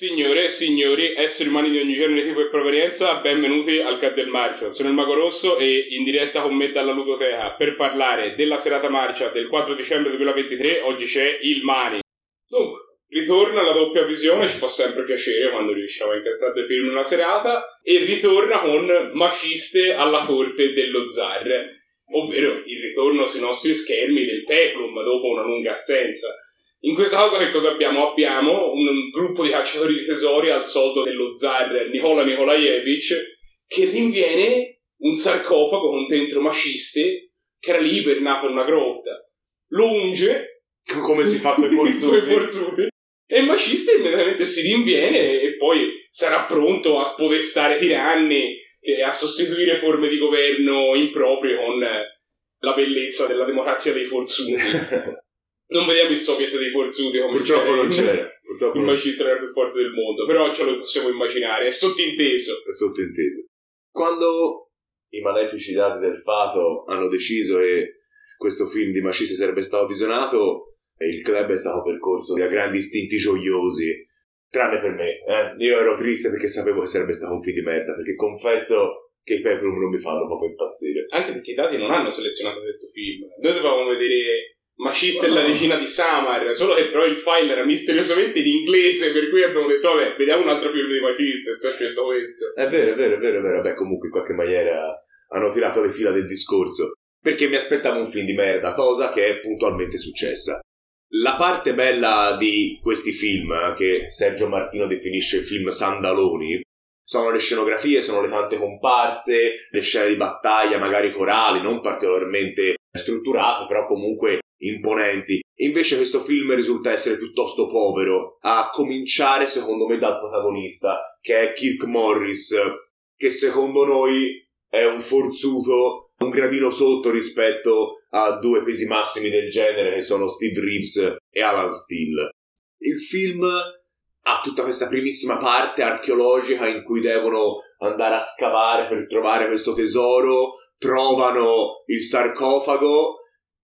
Signore signori, esseri umani di ogni genere, tipo e provenienza, benvenuti al Cat del Marcio. Sono il Mago Rosso e in diretta con me dalla Ludoteca per parlare della serata marcia del 4 dicembre 2023. Oggi c'è il Mani. Dunque, ritorna la doppia visione, ci fa sempre piacere quando riusciamo a incastrare dei film in una serata, e ritorna con Maciste alla corte dello zar, ovvero il ritorno sui nostri schermi del Peplum dopo una lunga assenza. In questa cosa che cosa abbiamo? Abbiamo un gruppo di cacciatori di tesori al soldo dello zar Nicola Nikolaevich che rinviene un sarcofago con dentro Maciste che era lì ibernato in una grotta. Lo unge come si fa con i forzuti. e Maciste immediatamente si rinviene e poi sarà pronto a spodestare tiranni e a sostituire forme di governo improprie con la bellezza della democrazia dei forzuti. Non vediamo il soviet dei forzuti come Purtroppo non c'era. Purtroppo Il il più forte del mondo, però ce lo possiamo immaginare, è sottinteso. è sottinteso. Quando i malefici dati del fato hanno deciso che questo film di Maciste sarebbe stato visionato, e il club è stato percorso da grandi istinti gioiosi. Tranne per me, eh. Io ero triste perché sapevo che sarebbe stato un film di merda, perché confesso che i Peplum non mi fanno proprio impazzire. Anche perché i dati non hanno selezionato questo film. Noi dovevamo vedere Macista e la No. regina di Samar, solo che però il file era misteriosamente in inglese, per cui abbiamo detto, vabbè, vediamo un altro film di Macista e è scelto questo. È vero, è vero, è vero, è vero. Beh, comunque in qualche maniera hanno tirato le fila del discorso. Perché mi aspettavo un film di merda, cosa che è puntualmente successa. La parte bella di questi film, eh, che Sergio Martino definisce film sandaloni, sono le scenografie, sono le tante comparse, le scene di battaglia, magari corali, non particolarmente strutturate, però comunque imponenti. Invece questo film risulta essere piuttosto povero, a cominciare secondo me dal protagonista, che è Kirk Morris, che secondo noi è un forzuto un gradino sotto rispetto a due pesi massimi del genere che sono Steve Reeves e Alan Steele. Il film ha tutta questa primissima parte archeologica in cui devono andare a scavare per trovare questo tesoro, trovano il sarcofago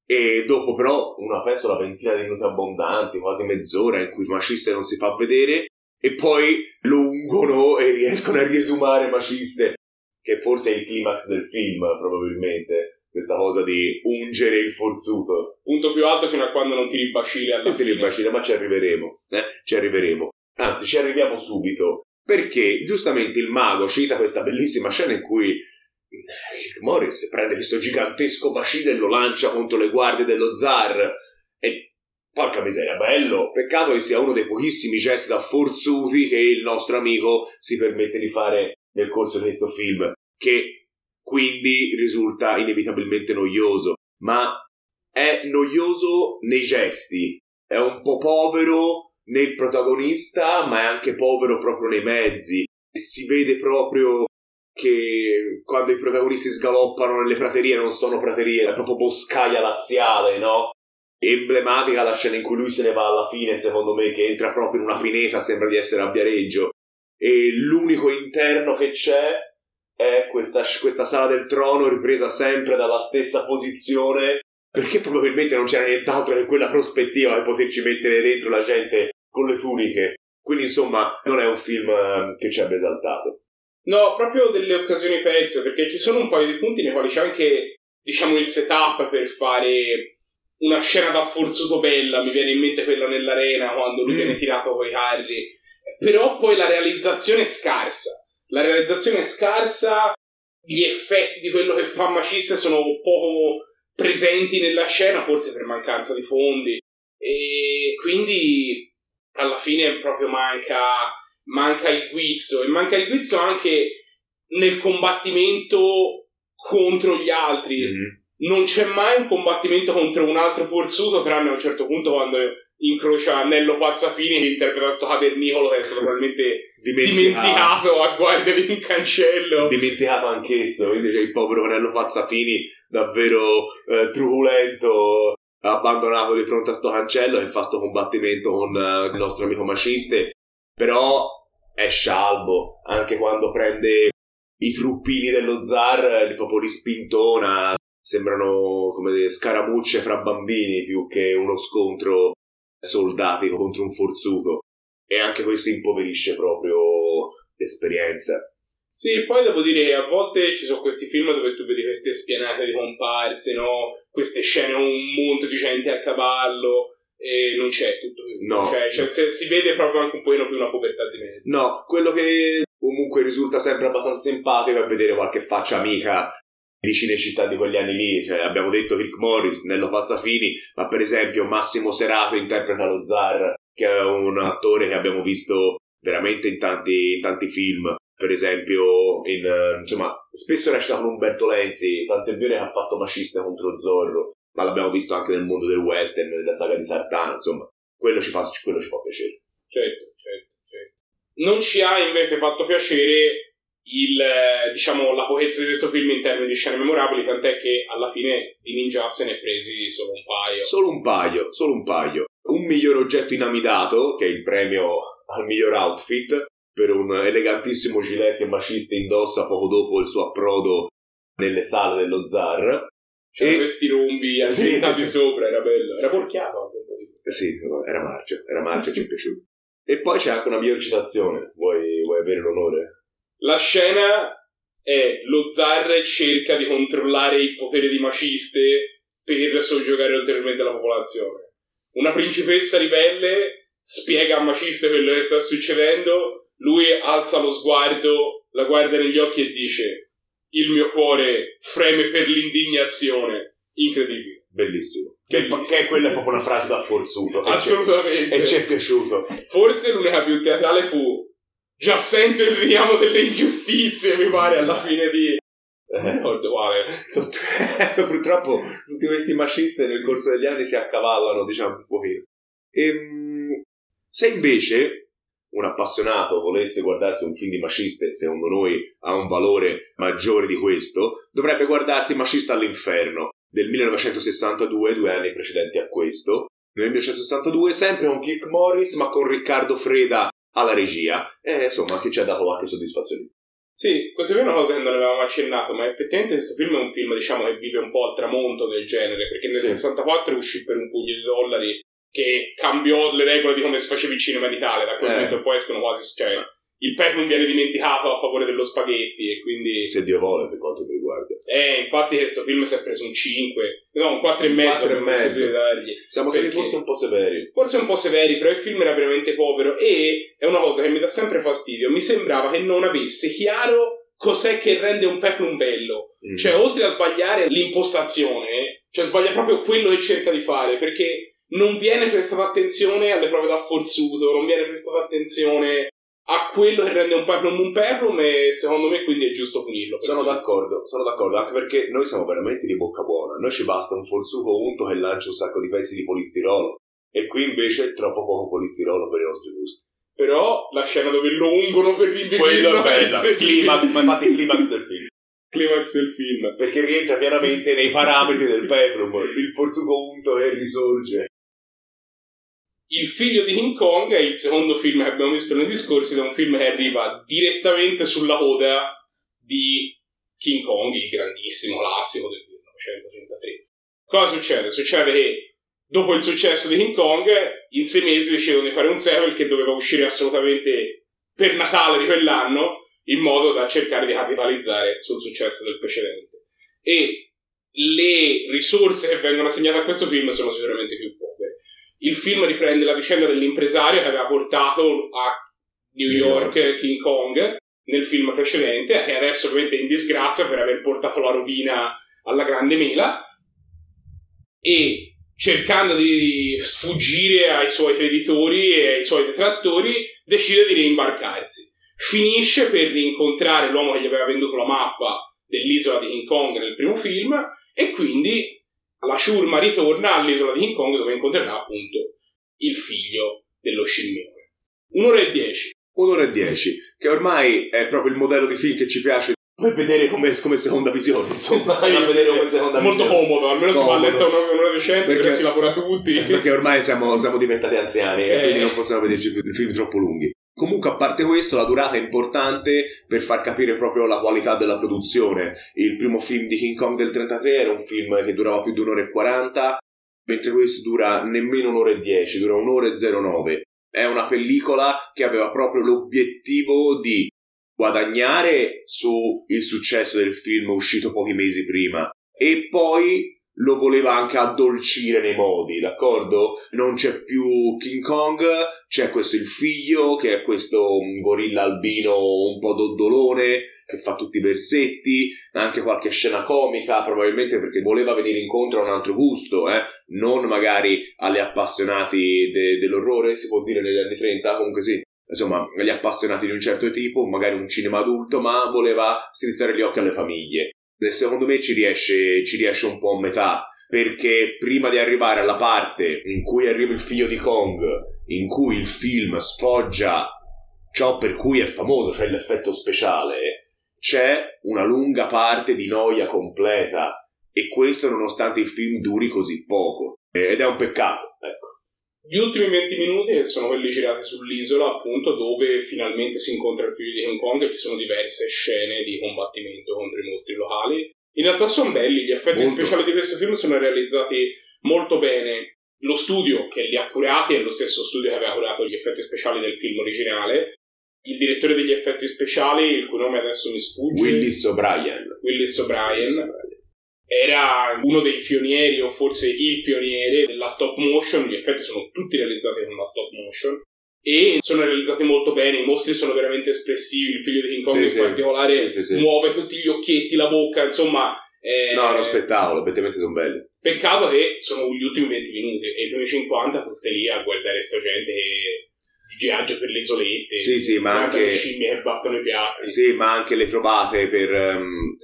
e dopo però una penso una ventina di minuti abbondanti, quasi mezz'ora in cui Maciste non si fa vedere e poi lo ungono e riescono a riesumare Maciste che forse è il climax del film probabilmente questa cosa di ungere il forzuto Punto più alto fino a quando non tiri bacille alla non ti fine. ribacina ma ci arriveremo eh? ci arriveremo anzi ci arriviamo subito perché giustamente il mago cita questa bellissima scena in cui Kirk Morris prende questo gigantesco bacile e lo lancia contro le guardie dello zar. E porca miseria bello. Peccato che sia uno dei pochissimi gesti da forzuti che il nostro amico si permette di fare nel corso di questo film che quindi risulta inevitabilmente noioso. Ma è noioso nei gesti. È un po' povero nel protagonista, ma è anche povero proprio nei mezzi. Si vede proprio che quando i protagonisti sgaloppano nelle praterie non sono praterie, è proprio boscaia laziale, no? Emblematica la scena in cui lui se ne va alla fine, secondo me, che entra proprio in una pineta, sembra di essere a Viareggio. E l'unico interno che c'è è questa, questa sala del trono ripresa sempre dalla stessa posizione perché probabilmente non c'era nient'altro che quella prospettiva per poterci mettere dentro la gente con le tuniche. Quindi, insomma, non è un film eh, che ci abbia esaltato. No, proprio delle occasioni perse, perché ci sono un paio di punti nei quali c'è anche, diciamo, il setup per fare una scena da forzuto bella. Mi viene in mente quella nell'arena quando lui Mm. viene tirato coi carri. Però poi la realizzazione è scarsa. La realizzazione è scarsa, gli effetti di quello che fa Maciste sono poco presenti nella scena, forse per mancanza di fondi. E quindi alla fine proprio manca, manca il guizzo. E manca il guizzo anche nel combattimento contro gli altri. Non c'è mai un combattimento contro un altro forzuto, tranne a un certo punto quando incrocia Nello Pazzafini che interpreta sto cavernicolo che è stato probabilmente dimenticato a guardia di un cancello. Dimenticato anch'esso, quindi c'è il povero Cornello Pazzafini, davvero eh, truculento, abbandonato di fronte a sto cancello che fa sto combattimento con eh, il nostro amico Maciste, però è scialbo, anche quando prende i truppini dello zar, eh, proprio li spintona, sembrano come delle scaramucce fra bambini più che uno scontro soldatico contro un forzuto. e anche questo impoverisce proprio l'esperienza. Sì, poi devo dire che a volte ci sono questi film dove tu vedi queste spianate di comparse, no? Queste scene, un monte di gente a cavallo, e non c'è tutto questo. No. Cioè, cioè, se- si vede proprio anche un po' più una povertà di mezzo. No, quello che comunque risulta sempre abbastanza simpatico è vedere qualche faccia amica di cinecittà di quegli anni lì. Cioè, abbiamo detto Rick Morris, Nello Pazzafini, ma per esempio Massimo Serato interpreta lo zar, che è un attore che abbiamo visto veramente in tanti, in tanti film. Per esempio, in, insomma, spesso recita con Umberto Lenzi, tant'è vero che ha fatto Macista contro Zorro, ma l'abbiamo visto anche nel mondo del western, nella saga di Sartana, insomma, quello ci fa, quello ci fa piacere. Certo, certo, certo. Non ci ha invece fatto piacere il, eh, diciamo, la pochezza di questo film in termini di scene memorabili, tant'è che alla fine di Ninja se ne è presi solo un paio. Solo un paio, solo un paio. Un miglior oggetto inamidato, che è il premio al miglior outfit, per un elegantissimo gilet che Maciste indossa poco dopo il suo approdo nelle sale dello zar. C'erano E- questi rombi argentati sopra, era bello. Era porchiato anche un po' di Sì, era marcio, era marcio, ci è piaciuto. E poi c'è anche una miglior citazione, vuoi, vuoi avere l'onore? La scena è lo zar cerca di controllare il potere di Maciste per soggiogare ulteriormente la popolazione. Una principessa ribelle spiega a Maciste quello che sta succedendo, lui alza lo sguardo, la guarda negli occhi e dice il mio cuore freme per l'indignazione. Incredibile. Bellissimo. Che, che quella è proprio una frase da forzuto. E Assolutamente. E ci è piaciuto. Forse l'unica più teatrale fu già sento il richiamo delle ingiustizie, mi pare, alla fine di... Eh, sotto- Purtroppo tutti questi maciste nel corso degli anni si accavallano, diciamo, un pochino. Ehm, se invece un appassionato volesse guardarsi un film di maciste, secondo noi ha un valore maggiore di questo, dovrebbe guardarsi Macista all'inferno del 1962, due anni precedenti a questo. Nel 1962, sempre con Kirk Morris, ma con Riccardo Freda alla regia. E insomma, che ci ha dato qualche soddisfazione. Sì, questa è una cosa che non avevamo accennato, ma effettivamente questo film è un film, diciamo, che vive un po' al tramonto del genere, perché nel Sì. 64 uscì per un pugno di dollari che cambiò le regole di come si faceva il cinema in Italia, da quel Eh. momento poi escono quasi, cioè, il peplum viene dimenticato a favore dello spaghetti e quindi... Se Dio vuole, per quanto mi riguarda. Eh, infatti questo film si è preso un 5, no, un 4 e mezzo, Quattro e abbiamo deciso mezzo. Siamo stati forse un po' severi. forse un po' severi, però il film era veramente povero e è una cosa che mi dà sempre fastidio. Mi sembrava che non avesse chiaro cos'è che rende un peplum bello. Mm. Cioè, oltre a sbagliare l'impostazione, cioè sbaglia proprio quello che cerca di fare, perché non viene prestata attenzione alle prove da forzuto, non viene prestata attenzione a quello che rende un peplum un peplum e secondo me quindi è giusto punirlo. Sono questo. d'accordo, sono d'accordo, anche perché noi siamo veramente di bocca buona. Noi ci basta un forzuto unto che lancia un sacco di pezzi di polistirolo. E qui invece è troppo poco polistirolo per i nostri gusti. Però la scena dove lo ungono per rinvivirlo Climax, ma infatti il climax del film. climax del film. Perché rientra pienamente nei parametri del peplum. Il forzuto unto che risorge. Il figlio di King Kong è il secondo film che abbiamo visto nei discorsi, ed è un film che arriva direttamente sulla coda di King Kong, il grandissimo classico del 1933. Cosa succede? Succede che dopo il successo di King Kong, in sei mesi decidono di fare un sequel che doveva uscire assolutamente per Natale di quell'anno, in modo da cercare di capitalizzare sul successo del precedente. E le risorse che vengono assegnate a questo film sono sicuramente più povere. Il film riprende la vicenda dell'impresario che aveva portato a New York King Kong nel film precedente, che adesso ovviamente è in disgrazia per aver portato la rovina alla grande mela, e cercando di sfuggire ai suoi creditori e ai suoi detrattori, decide di reimbarcarsi. Finisce per rincontrare l'uomo che gli aveva venduto la mappa dell'isola di King Kong nel primo film, e quindi la ciurma ritorna all'isola di King Kong dove incontrerà appunto il figlio dello scimmione. Un'ora e dieci. Un'ora e dieci, che ormai è proprio il modello di film che ci piace per vedere come, come seconda visione, insomma. Sì, sì, vedere sì. come seconda Molto visione. comodo, almeno si va a Comodo. letto un'ora, decente perché, Perché- si lavora tutti. Perché ormai siamo, siamo diventati anziani e Eh. quindi non possiamo vederci più film troppo lunghi. Comunque, a parte questo, la durata è importante per far capire proprio la qualità della produzione. Il primo film di King Kong del 33 era un film che durava più di un'ora e 40, mentre questo dura nemmeno un'ora e 10, dura un'ora e 09. è una pellicola che aveva proprio l'obiettivo di guadagnare sul successo del film uscito pochi mesi prima e poi lo voleva anche addolcire nei modi, d'accordo? Non c'è più King Kong, c'è questo il figlio che è questo gorilla albino un po' doddolone che fa tutti i versetti, anche qualche scena comica, probabilmente perché voleva venire incontro a un altro gusto, eh? non magari alle appassionati de- dell'orrore, si può dire negli anni 30, comunque sì, insomma, agli appassionati di un certo tipo, magari un cinema adulto, ma voleva strizzare gli occhi alle famiglie. Secondo me ci riesce, ci riesce un po' a metà, perché prima di arrivare alla parte in cui arriva il figlio di Kong, in cui il film sfoggia ciò per cui è famoso, cioè l'effetto speciale, c'è una lunga parte di noia completa e questo nonostante il film duri così poco ed è un peccato ecco. Gli ultimi 20 minuti sono quelli girati sull'isola appunto dove finalmente si incontra il figlio di Hong Kong e ci sono diverse scene di combattimento contro i mostri locali in realtà sono belli gli effetti molto. speciali di questo film sono realizzati molto bene lo studio che li ha curati è lo stesso studio che aveva curato gli effetti speciali del film originale il direttore degli effetti speciali, il cui nome adesso mi sfugge. Willis O'Brien. Willis O'Brien. Era uno dei pionieri, o forse il pioniere, della stop motion. Gli effetti sono tutti realizzati con la stop motion. E sono realizzati molto bene, i mostri sono veramente espressivi. Il figlio di King Kong, sì, in sì. particolare, sì, muove tutti gli occhietti, la bocca, insomma. Eh, no, è uno spettacolo, effettivamente sono belli. Peccato che sono gli ultimi 20 minuti e i primi 50 tu stai lì a guardare sta gente che viaggio per le isolette, sì, sì, ma anche le scimmie che battono i piatti. Sì, ma anche le trovate per um,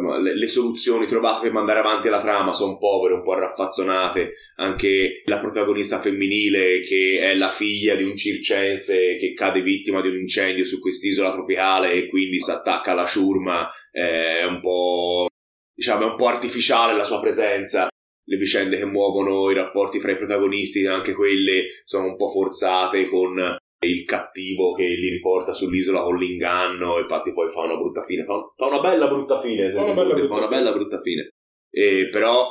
le, le, soluzioni trovate per mandare avanti la trama sono povere, un po' raffazzonate. Anche la protagonista femminile, che è la figlia di un circense che cade vittima di un incendio su quest'isola tropicale e quindi si attacca alla ciurma, è un po'. diciamo, è un po' artificiale la sua presenza le vicende che muovono i rapporti fra i protagonisti, anche quelle sono un po' forzate con il cattivo che li riporta sull'isola con l'inganno, infatti poi fa una brutta fine, fa, fa una bella brutta fine, fa una, bella, brutta, fa una bella brutta fine. E, però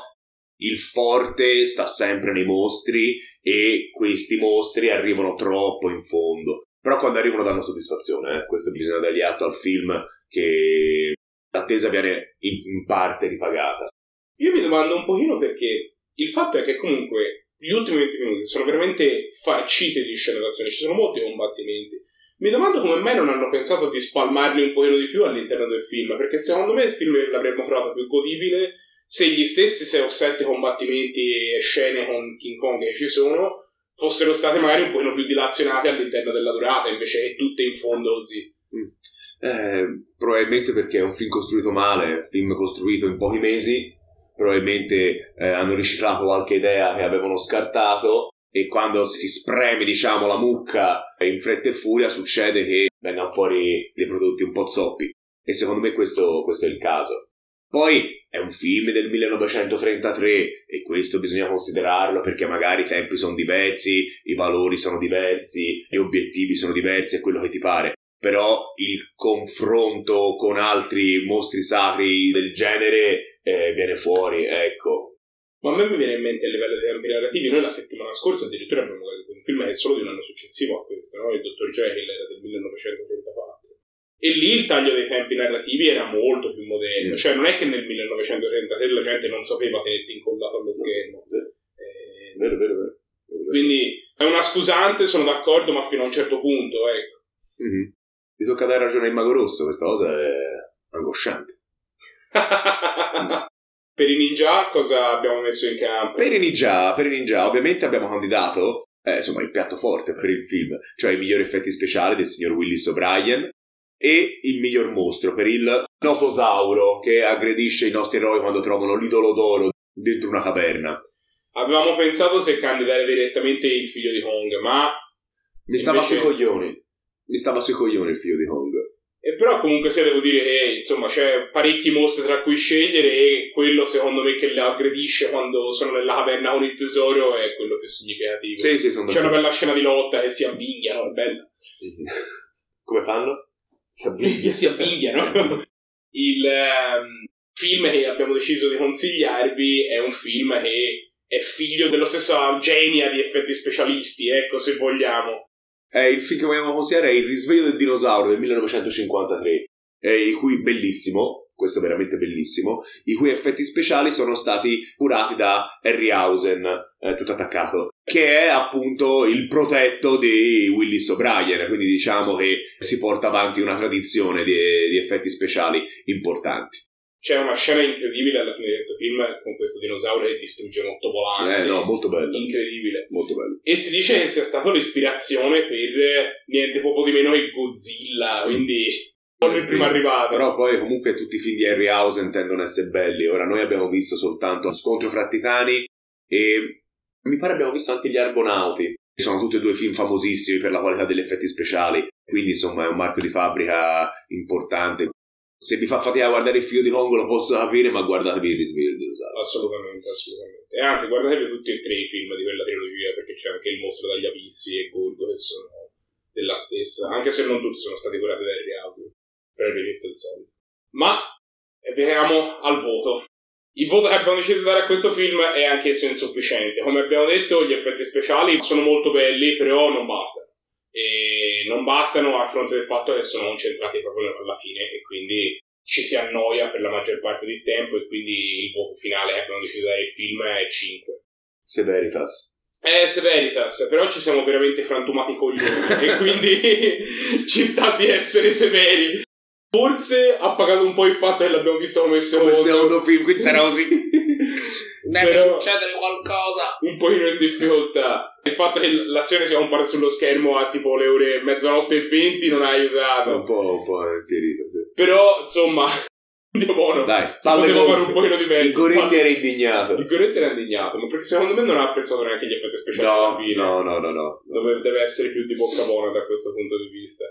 il forte sta sempre nei mostri e questi mostri arrivano troppo in fondo. Però quando arrivano danno soddisfazione, eh? questo bisogna dargli atto al film che l'attesa viene in, in parte ripagata. Io mi domando un pochino perché il fatto è che comunque gli ultimi 20 minuti sono veramente farciti di scene d'azione, ci sono molti combattimenti. Mi domando come mai non hanno pensato di spalmarli un pochino di più all'interno del film, perché secondo me il film l'avremmo trovato più godibile se gli stessi 6 o 7 combattimenti e scene con King Kong che ci sono fossero state magari un pochino più dilazionate all'interno della durata, invece che tutte in fondo così. Mm. Eh, probabilmente perché è un film costruito male, un film costruito in pochi mesi probabilmente eh, hanno riciclato qualche idea che avevano scartato e quando si spreme diciamo la mucca in fretta e furia succede che vengano fuori dei prodotti un po' zoppi e secondo me questo, questo è il caso poi è un film del 1933 e questo bisogna considerarlo perché magari i tempi sono diversi, i valori sono diversi, gli obiettivi sono diversi, è quello che ti pare. Però il confronto con altri mostri sacri del genere viene fuori, ecco. Ma a me mi viene in mente a livello di tempi narrativi, noi la settimana scorsa addirittura abbiamo guardato un film che è solo di un anno successivo a questo, no? il Dottor Jekyll era del 1934. E lì il taglio dei tempi narrativi era molto più moderno, mm. cioè non è che nel 1933 la gente non sapeva tenerti incollato allo schermo. Sì. Eh, vero, vero, vero, vero, Quindi è una scusante, sono d'accordo, ma fino a un certo punto, ecco. Mm-hmm. Mi tocca dare ragione a Mago Rosso, questa cosa è angosciante. per i ninja cosa abbiamo messo in campo? Per i ninja, per i ninja ovviamente abbiamo candidato eh, insomma il piatto forte per il film, cioè i migliori effetti speciali del signor Willis O'Brien e il miglior mostro per il notosauro che aggredisce i nostri eroi quando trovano l'idolo d'oro dentro una caverna. Avevamo pensato se candidare direttamente il figlio di Hong, ma... Mi stava invece... sui coglioni. Mi stava sui coglioni il figlio di Hong. E però comunque sia devo dire che insomma c'è parecchi mostri tra cui scegliere e quello secondo me che le aggredisce quando sono nella caverna con il tesoro è quello più significativo. Sì, sì, sono C'è una bella scena di lotta che si avvinghiano, è bella. Come fanno? Si avvinghiano. si avvinghiano. il um, film che abbiamo deciso di consigliarvi è un film che è figlio dello stesso genia di effetti specialisti, ecco se vogliamo È il film che vogliamo considerare è Il risveglio del dinosauro del 1953, eh, cui bellissimo, questo è veramente bellissimo, i cui effetti speciali sono stati curati da Harryhausen, eh, tutto attaccato, che è appunto il protetto di Willis O'Brien, quindi diciamo che si porta avanti una tradizione di, di effetti speciali importanti. C'è una scena incredibile alla fine di questo film con questo dinosauro che distrugge un ottovolante. Eh no, molto bello. Incredibile. Molto bello. E si dice che sia stata l'ispirazione per niente poco di meno che Godzilla, quindi non il primo arrivato. Però poi comunque tutti i film di Harryhausen tendono a essere belli. Ora noi abbiamo visto soltanto lo scontro fra titani e mi pare abbiamo visto anche gli Argonauti. Sono tutti e due film famosissimi per la qualità degli effetti speciali, quindi insomma è un marchio di fabbrica importante. Se vi fa fatica a guardare il figlio di Congo lo posso capire, ma guardatevi il risveglio dinosauro. Assolutamente, assolutamente. E anzi, guardatevi tutti e tre i film di quella trilogia, perché c'è anche Il mostro dagli abissi e Gorgo che sono della stessa, anche se non tutti sono stati curati da Harryhausen, per il regista il solito. Ma veniamo al voto. Il voto che abbiamo deciso di dare a questo film è anch'esso insufficiente. Come abbiamo detto, gli effetti speciali sono molto belli, però non bastano. E non bastano a fronte del fatto che sono concentrati proprio alla fine e quindi ci si annoia per la maggior parte del tempo e quindi il voto finale che abbiamo deciso dare al film è 5. Severitas. È Severitas, però ci siamo veramente frantumati coglioni e quindi ci sta di essere severi. Forse ha pagato un po' il fatto che l'abbiamo visto come secondo, film, quindi sarà così. Deve succedere qualcosa. un pochino in difficoltà. Il fatto che l'azione sia comparsa sullo schermo a tipo le ore mezzanotte e venti non ha aiutato. Un po', un po' è infierito, sì. Però, insomma, Dio buono. Dai, si poteva fare un pochino di meglio. Il Goretti era indignato. Il Goretti era indignato, ma perché secondo me non ha apprezzato neanche gli effetti speciali alla No, fine. no, no, no, no. Dove deve essere più di bocca buona da questo punto di vista.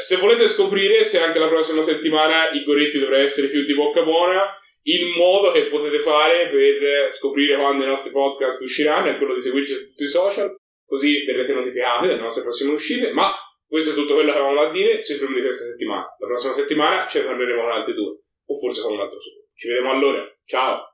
Se volete scoprire se anche la prossima settimana i Goretti dovrà essere più di bocca buona, il modo che potete fare per scoprire quando i nostri podcast usciranno è quello di seguirci su tutti i social, così verrete notificati delle nostre prossime uscite, ma questo è tutto quello che avevamo da dire sui film di questa settimana. La prossima settimana ce ne parleremo con altri due, o forse con un altro solo. Ci vediamo allora, ciao!